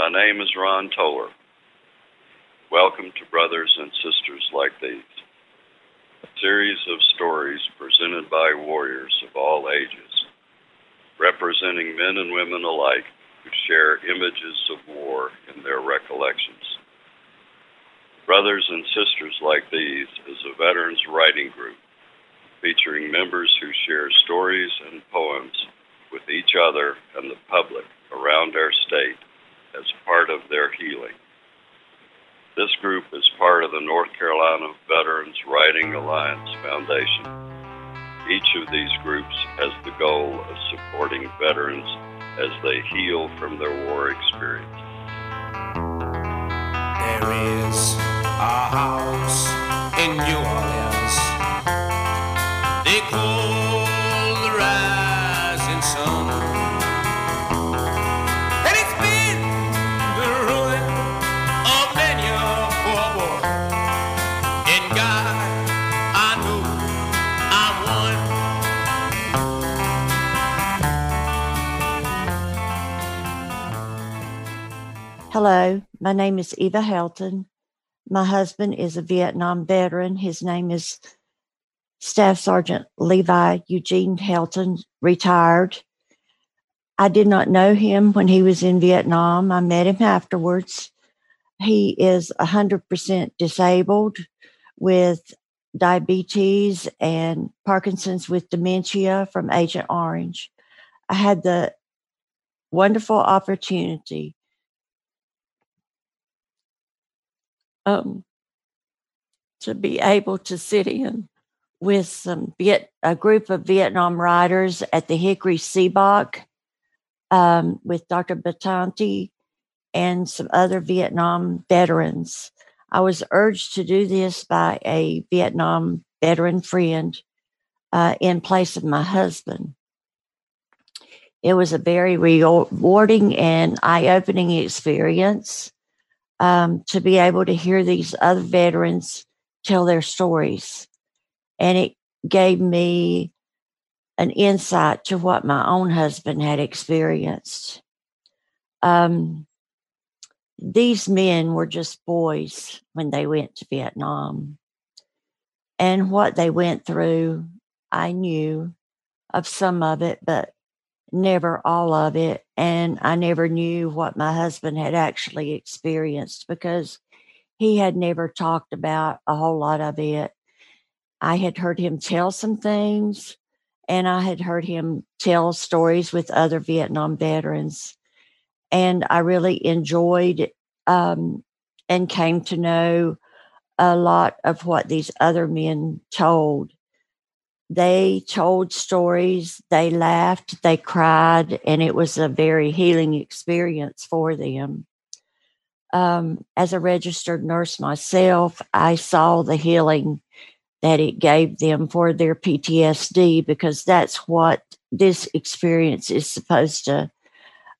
My name is Ron Toller. Welcome to Brothers and Sisters Like These, a series of stories presented by warriors of all ages, representing men and women alike who share images of war in their recollections. Brothers and Sisters Like These is a veterans writing group featuring members who share stories and poems with each other and the public around our state as part of their healing. This group is part of the North Carolina Veterans Writing Alliance Foundation. Each of these groups has the goal of supporting veterans as they heal from their war experience. There is a house in New Orleans. Hello, my name is Eva Helton. My husband is a Vietnam veteran. His name is Staff Sergeant Levi Eugene Helton, retired. I did not know him when he was in Vietnam. I met him afterwards. He is 100% disabled with diabetes and Parkinson's with dementia from Agent Orange. I had the wonderful opportunity um, to be able to sit in with some Viet, a group of Vietnam writers at the Hickory CBOC um, with Dr. Bathanti and some other Vietnam veterans. I was urged to do this by a Vietnam veteran friend uh, in place of my husband. It was a very rewarding and eye opening experience um, to be able to hear these other veterans tell their stories. And it gave me an insight to what my own husband had experienced. Um, these men were just boys when they went to Vietnam. And what they went through, I knew of some of it, but never all of it. And I never knew what my husband had actually experienced because he had never talked about a whole lot of it. I had heard him tell some things, and I had heard him tell stories with other Vietnam veterans. And I really enjoyed um, and came to know a lot of what these other men told they told stories, they laughed, they cried, and it was a very healing experience for them. Um, as a registered nurse myself, I saw the healing that it gave them for their PTSD because that's what this experience is supposed to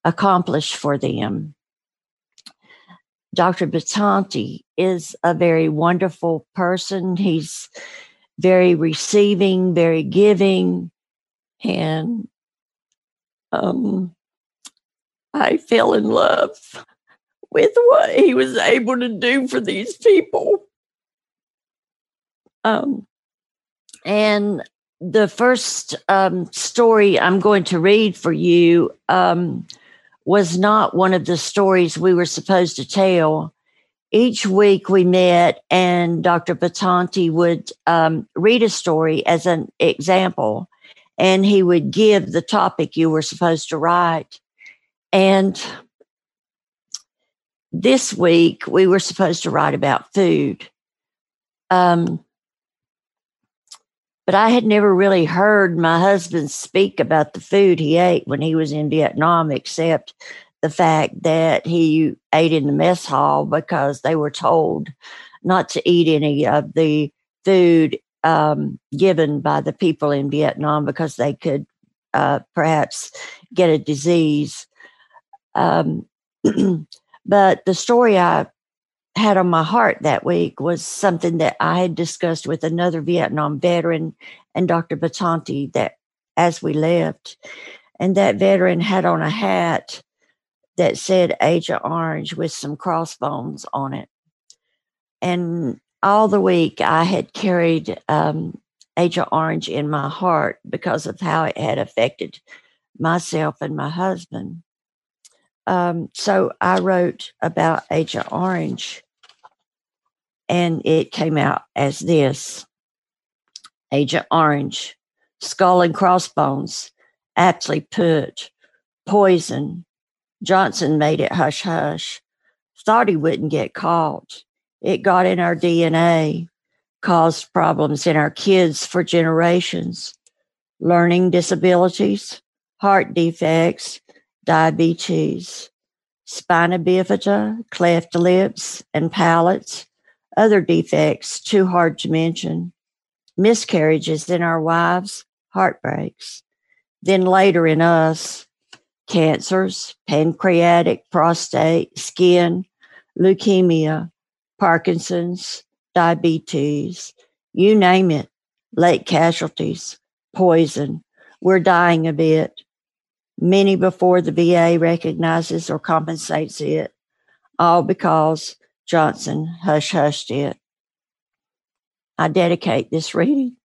accomplish for them. Dr. Bathanti is a very wonderful person. He's very receiving, very giving, and um, I fell in love with what he was able to do for these people. Um, and the first um, story I'm going to read for you um, was not one of the stories we were supposed to tell each week we met and Dr. Bathanti would um, read a story as an example and he would give the topic you were supposed to write. And this week we were supposed to write about food. Um, but I had never really heard my husband speak about the food he ate when he was in Vietnam, except the fact that he ate in the mess hall because they were told not to eat any of the food um, given by the people in Vietnam because they could uh, perhaps get a disease. Um, but the story I had on my heart that week was something that I had discussed with another Vietnam veteran and Dr. Bathanti that as we left. And that veteran had on a hat that said Agent Orange with some crossbones on it. And all the week I had carried um, Agent Orange in my heart because of how it had affected myself and my husband. Um, so I wrote about Agent Orange, and it came out as this Agent Orange, skull and crossbones, aptly put, poison. Johnson made it hush hush. Thought he wouldn't get caught. It got in our DNA, caused problems in our kids for generations. Learning disabilities, heart defects, diabetes, spina bifida, cleft lips and palates, other defects too hard to mention, miscarriages in our wives, heartbreaks. Then later in us, cancers, pancreatic, prostate, skin, leukemia, Parkinson's, diabetes, you name it, late casualties, poison. We're dying of it. Many before the VA recognizes or compensates it, all because Johnson hush hushed it. I dedicate this reading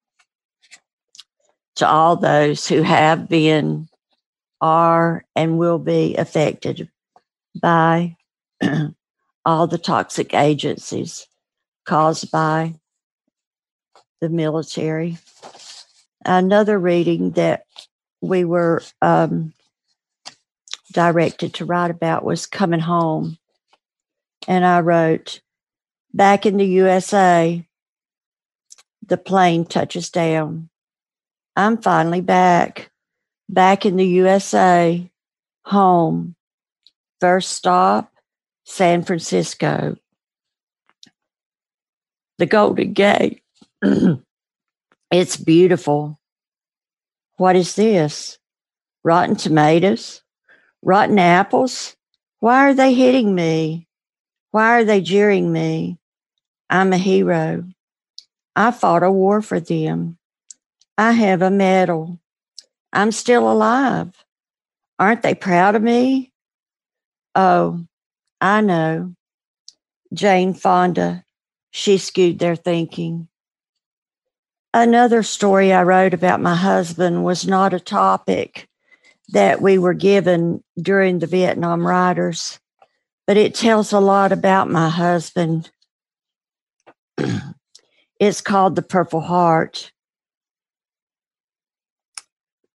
to all those who have been, are, and will be affected by all the toxic agencies caused by the military. Another reading that we were um, directed to write about was Coming Home. And I wrote, Back in the USA, the plane touches down. I'm finally back, back in the USA, home. First stop, San Francisco. The Golden Gate. it's beautiful. What is this? Rotten tomatoes? Rotten apples? Why are they hitting me? Why are they jeering me? I'm a hero. I fought a war for them. I have a medal. I'm still alive. Aren't they proud of me? Oh, I know. Jane Fonda, she skewed their thinking. Another story I wrote about my husband was not a topic that we were given during the Vietnam Riders, but it tells a lot about my husband. it's called The Purple Heart.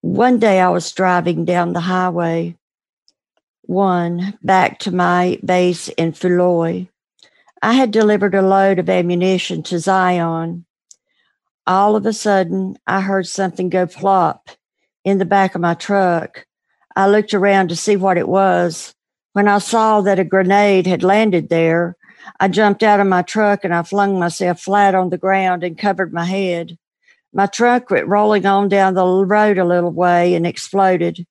One day I was driving down the highway one back to my base in Phu Loi. I had delivered a load of ammunition to Di An. All of a sudden, I heard something go plop in the back of my truck. I looked around to see what it was. When I saw that a grenade had landed there, I jumped out of my truck and I flung myself flat on the ground and covered my head. My truck went rolling on down the road a little way and exploded.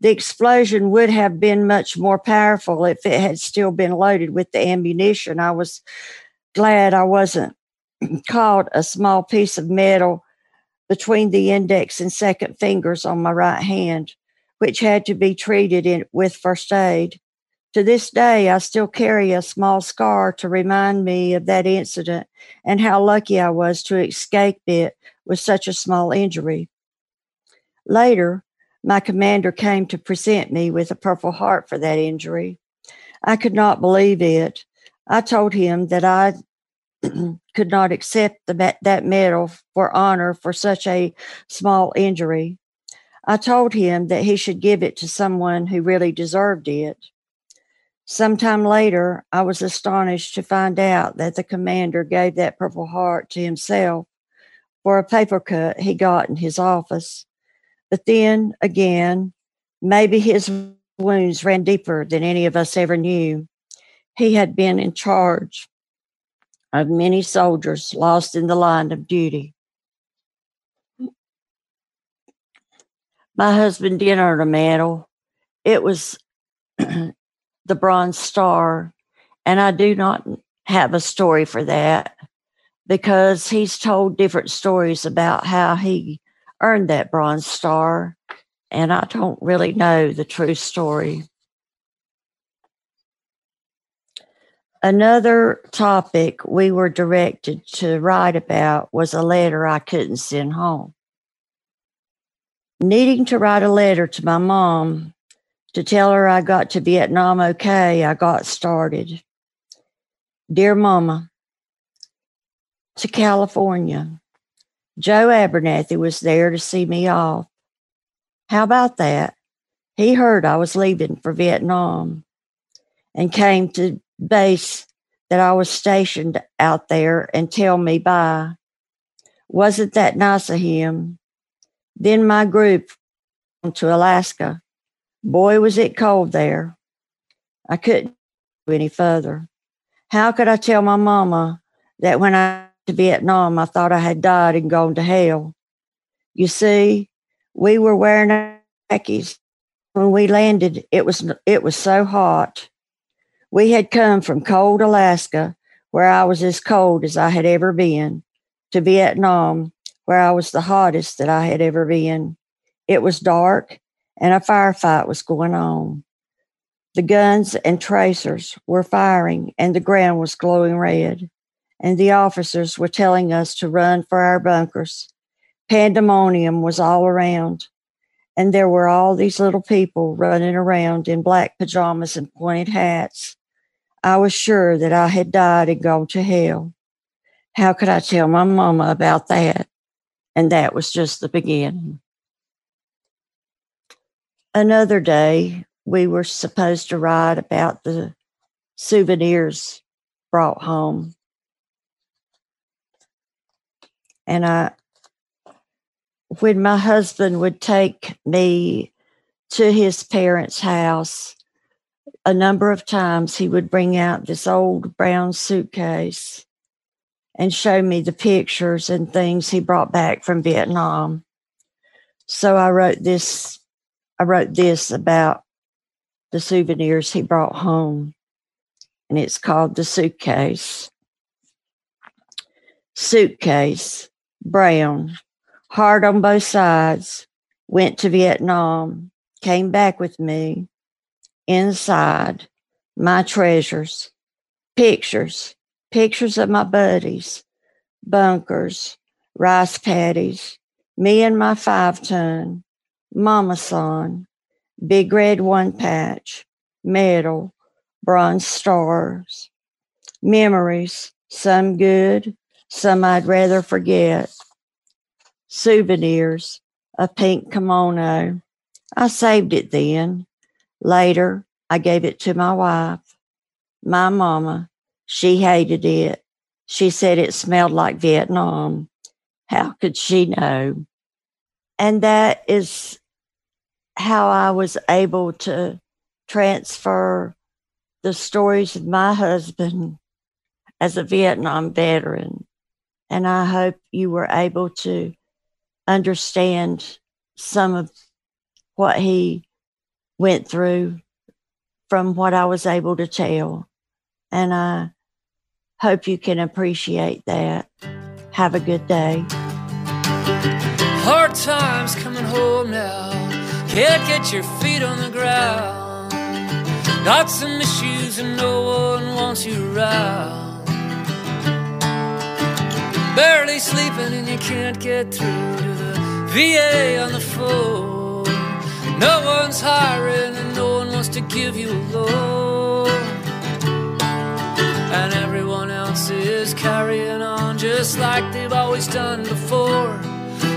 The explosion would have been much more powerful if it had still been loaded with the ammunition. I was glad I wasn't caught a small piece of metal between the index and second fingers on my right hand, which had to be treated in, with first aid. To this day, I still carry a small scar to remind me of that incident and how lucky I was to escape it with such a small injury. Later, my commander came to present me with a Purple Heart for that injury. I could not believe it. I told him that I could not accept the, that medal for honor for such a small injury. I told him that he should give it to someone who really deserved it. Sometime later, I was astonished to find out that the commander gave that Purple Heart to himself for a paper cut he got in his office. But then again, maybe his wounds ran deeper than any of us ever knew. He had been in charge of many soldiers lost in the line of duty. My husband did earn a medal. It was the Bronze Star, and I do not have a story for that because he's told different stories about how he earned that Bronze Star, and I don't really know the true story. Another topic we were directed to write about was a letter I couldn't send home. Needing to write a letter to my mom to tell her I got to Vietnam okay, I got started. Dear Mama, to California. Joe Abernathy was there to see me off. How about that? He heard I was leaving for Vietnam and came to base that I was stationed out there and tell me bye. Wasn't that nice of him? Then my group to Alaska. Boy, was it cold there. I couldn't go any further. How could I tell my mama that when I to Vietnam, I thought I had died and gone to hell? You see, we were wearing khakis when we landed. It was it was so hot. We had come from cold Alaska, where I was as cold as I had ever been, to Vietnam, where I was the hottest that I had ever been. It was dark and a firefight was going on. The guns and tracers were firing and the ground was glowing red. And the officers were telling us to run for our bunkers. Pandemonium was all around. And there were all these little people running around in black pajamas and pointed hats. I was sure that I had died and gone to hell. How could I tell my mama about that? And that was just the beginning. Another day, we were supposed to write about the souvenirs brought home. And I, when my husband would take me to his parents' house, a number of times he would bring out this old brown suitcase and show me the pictures and things he brought back from Vietnam. So I wrote this I wrote this about the souvenirs he brought home and it's called the suitcase. Suitcase, brown, hard on both sides, went to Vietnam, came back with me, inside my treasures, pictures, pictures of my buddies, bunkers, rice paddies, me and my five ton, mama son, big red one patch, medal, bronze stars, memories, some good, some I'd rather forget, souvenirs, a pink kimono. I saved it then Later, I gave it to my wife. My mama, she hated it. She said it smelled like Vietnam. How could she know? And that is how I was able to transfer the stories of my husband as a Vietnam veteran. And I hope you were able to understand some of what he went through from what I was able to tell. And I hope you can appreciate that. Have a good day. Hard times coming home now. Can't get your feet on the ground. Got some issues and no one wants you around. Barely sleeping and you can't get through to the VA on the phone. No one's hiring and no one wants to give you a loan. And everyone else is carrying on just like they've always done before.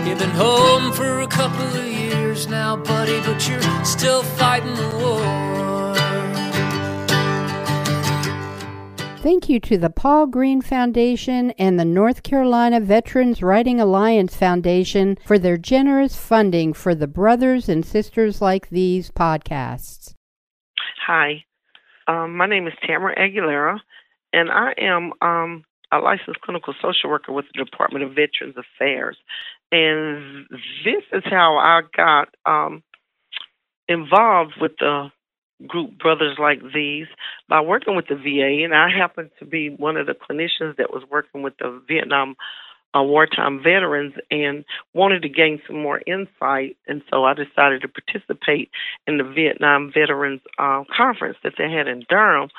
You've been home for a couple of years now, buddy, but you're still fighting the war. Thank you to the Paul Green Foundation and the North Carolina Veterans Writing Alliance Foundation for their generous funding for the Brothers and Sisters Like These podcasts. Hi, um, my name is Tamara Aguilera, and I am um, a licensed clinical social worker with the Department of Veterans Affairs. And this is how I got um, involved with the group brothers like these by working with the VA, and I happened to be one of the clinicians that was working with the Vietnam uh, wartime veterans and wanted to gain some more insight, and so I decided to participate in the Vietnam Veterans uh, Conference that they had in Durham.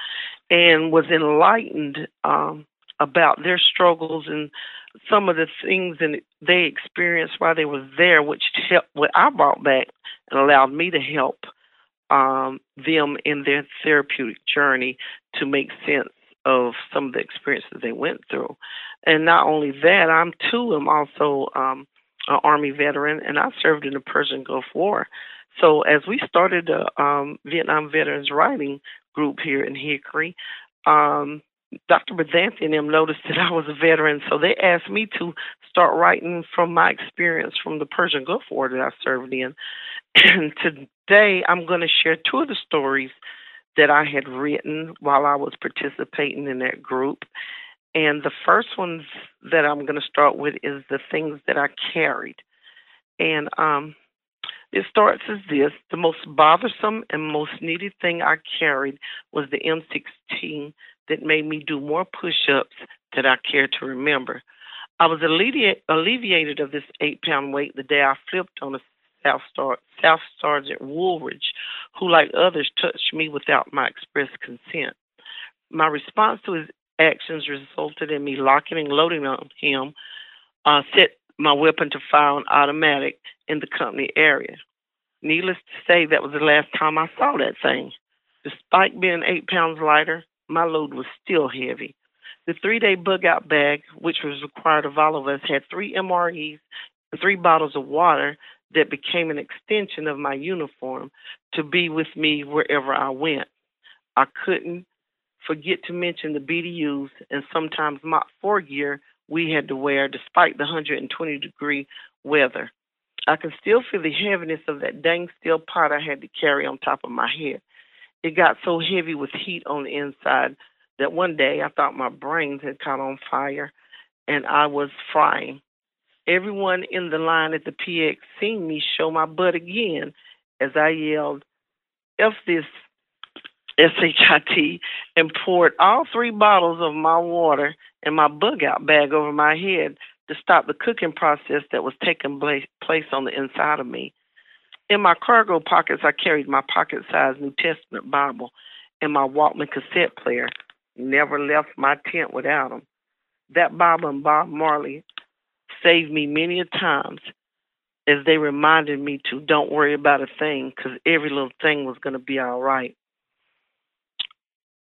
and was enlightened um, about their struggles and some of the things that they experienced while they were there, which helped what I brought back and allowed me to help um, them in their therapeutic journey to make sense of some of the experiences they went through. And not only that, I'm too am also um, an Army veteran, and I served in the Persian Gulf War. So as we started the um, Vietnam Veterans Writing Group here in Hickory, um, Dr. Bathanti and them noticed that I was a veteran, so they asked me to start writing from my experience from the Persian Gulf War that I served in. And today I'm going to share two of the stories that I had written while I was participating in that group. And the first one that I'm going to start with is the things that I carried. And um, it starts as this The most bothersome and most needed thing I carried was the M16 that made me do more push ups than I care to remember. I was alleviate, alleviated of this eight pound weight the day I flipped on a South, Star, South Sergeant Woolridge, who, like others, touched me without my express consent. My response to his actions resulted in me locking and loading on him, uh, set my weapon to fire on automatic in the company area. Needless to say, that was the last time I saw that thing. Despite being eight pounds lighter, my load was still heavy. The three day bug out bag, which was required of all of us, had three MREs and three bottles of water that became an extension of my uniform to be with me wherever I went. I couldn't forget to mention the BDUs and sometimes MOPP 4 gear we had to wear despite the 120 degree weather. I can still feel the heaviness of that dang steel pot I had to carry on top of my head. It got so heavy with heat on the inside that one day I thought my brains had caught on fire and I was frying. Everyone in the line at the PX seen me show my butt again as I yelled, F this SHIT, and poured all three bottles of my water and my bug out bag over my head to stop the cooking process that was taking place on the inside of me. In my cargo pockets, I carried my pocket sized New Testament Bible and my Walkman cassette player. Never left my tent without them. That Bible and Bob Marley saved me many a times as they reminded me to don't worry about a thing because every little thing was going to be all right.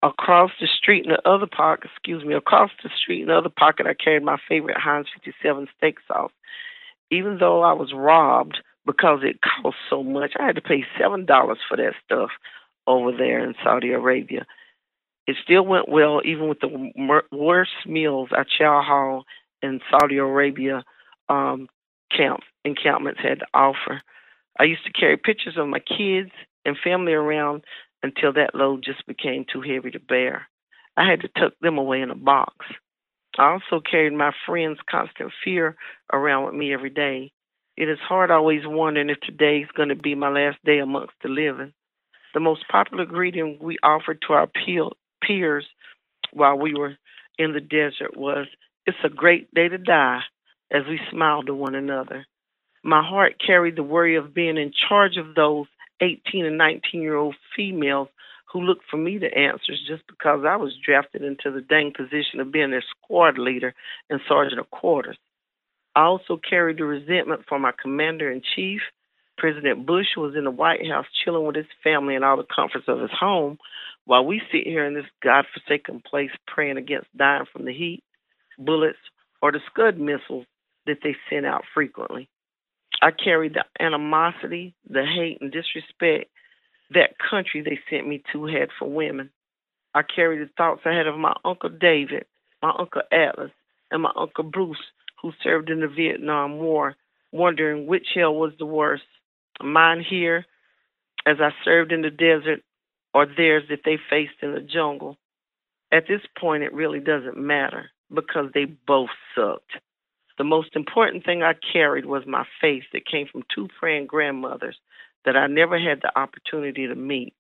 Across the street in the other pocket, excuse me, across the street in the other pocket, I carried my favorite Heinz 57 steak sauce. Even though I was robbed because it cost so much, I had to pay $7 for that stuff over there in Saudi Arabia. It still went well, even with the worst meals at Chow Hall in Saudi Arabia um, camp encampments had to offer. I used to carry pictures of my kids and family around until that load just became too heavy to bear. I had to tuck them away in a box. I also carried my friend's constant fear around with me every day. It is hard always wondering if today is going to be my last day amongst the living. The most popular greeting we offered to our peers while we were in the desert was, It's a great day to die, as we smiled to one another. My heart carried the worry of being in charge of those 18 and 19 year old females who looked for me to answers just because I was drafted into the dang position of being their squad leader and sergeant of quarters. I also carried the resentment for my commander in chief. President Bush was in the White House chilling with his family in all the comforts of his home, while we sit here in this godforsaken place praying against dying from the heat, bullets, or the Scud missiles that they send out frequently. I carried the animosity, the hate, and disrespect that country they sent me to had for women. I carried the thoughts I had of my Uncle David, my Uncle Atlas, and my Uncle Bruce, who served in the Vietnam War, wondering which hell was the worst mine here, as I served in the desert, or theirs that they faced in the jungle. At this point, it really doesn't matter because they both sucked. The most important thing I carried was my faith that came from two praying grandmothers that I never had the opportunity to meet.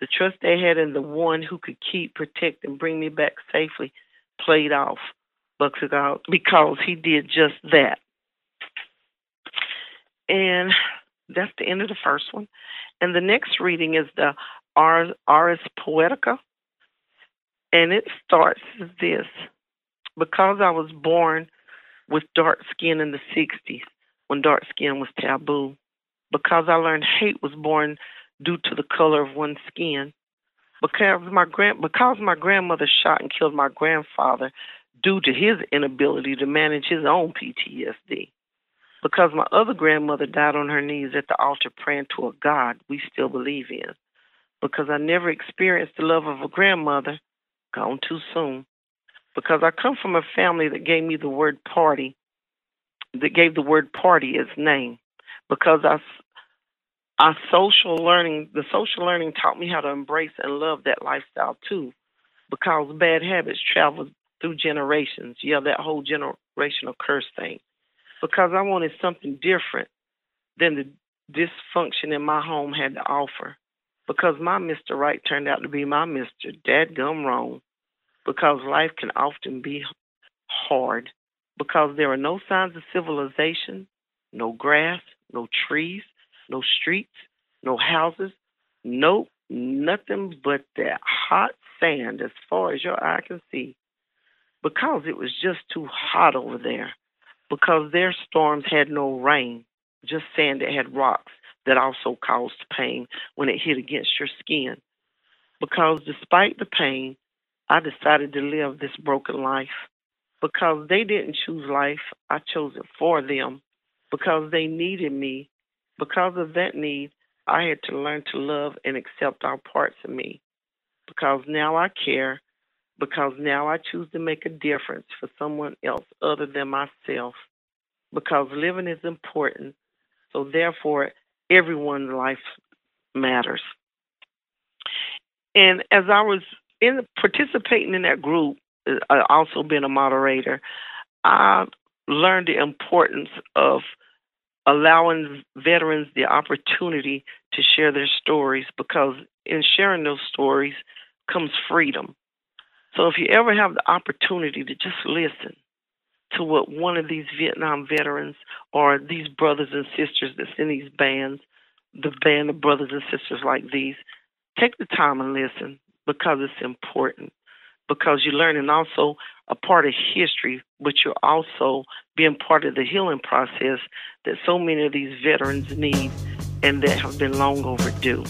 The trust they had in the one who could keep, protect, and bring me back safely played off because he did just that. And that's the end of the first one. And the next reading is the Ars Poetica. And it starts this because I was born with dark skin in the 60s when dark skin was taboo, because I learned hate was born due to the color of one's skin, because my grand because my grandmother shot and killed my grandfather due to his inability to manage his own PTSD. Because my other grandmother died on her knees at the altar praying to a God we still believe in. Because I never experienced the love of a grandmother, gone too soon. Because I come from a family that gave me the word party, that gave the word party its name. Because I, our social learning, the social learning taught me how to embrace and love that lifestyle too. Because bad habits travel through generations. Yeah, that whole generational curse thing. Because I wanted something different than the dysfunction in my home had to offer. Because my Mr. Right turned out to be my Mr. Dadgum Wrong. Because life can often be hard. Because there are no signs of civilization, no grass, no trees, no streets, no houses, nope, nothing but that hot sand as far as your eye can see because it was just too hot over there, because their storms had no rain, just sand that had rocks that also caused pain when it hit against your skin. Because despite the pain, I decided to live this broken life. Because they didn't choose life, I chose it for them. Because they needed me. Because of that need, I had to learn to love and accept all parts of me. Because now I care because now I choose to make a difference for someone else other than myself. Because living is important, so therefore everyone's life matters. And as I was in participating in that group, uh, also being a moderator, I learned the importance of allowing veterans the opportunity to share their stories because in sharing those stories comes freedom so if you ever have the opportunity to just listen to what one of these Vietnam veterans or these brothers and sisters that's in these bands, the band of brothers and sisters like these, take the time and listen because it's important. Because you're learning also a part of history, but you're also being part of the healing process that so many of these veterans need and that have been long overdue.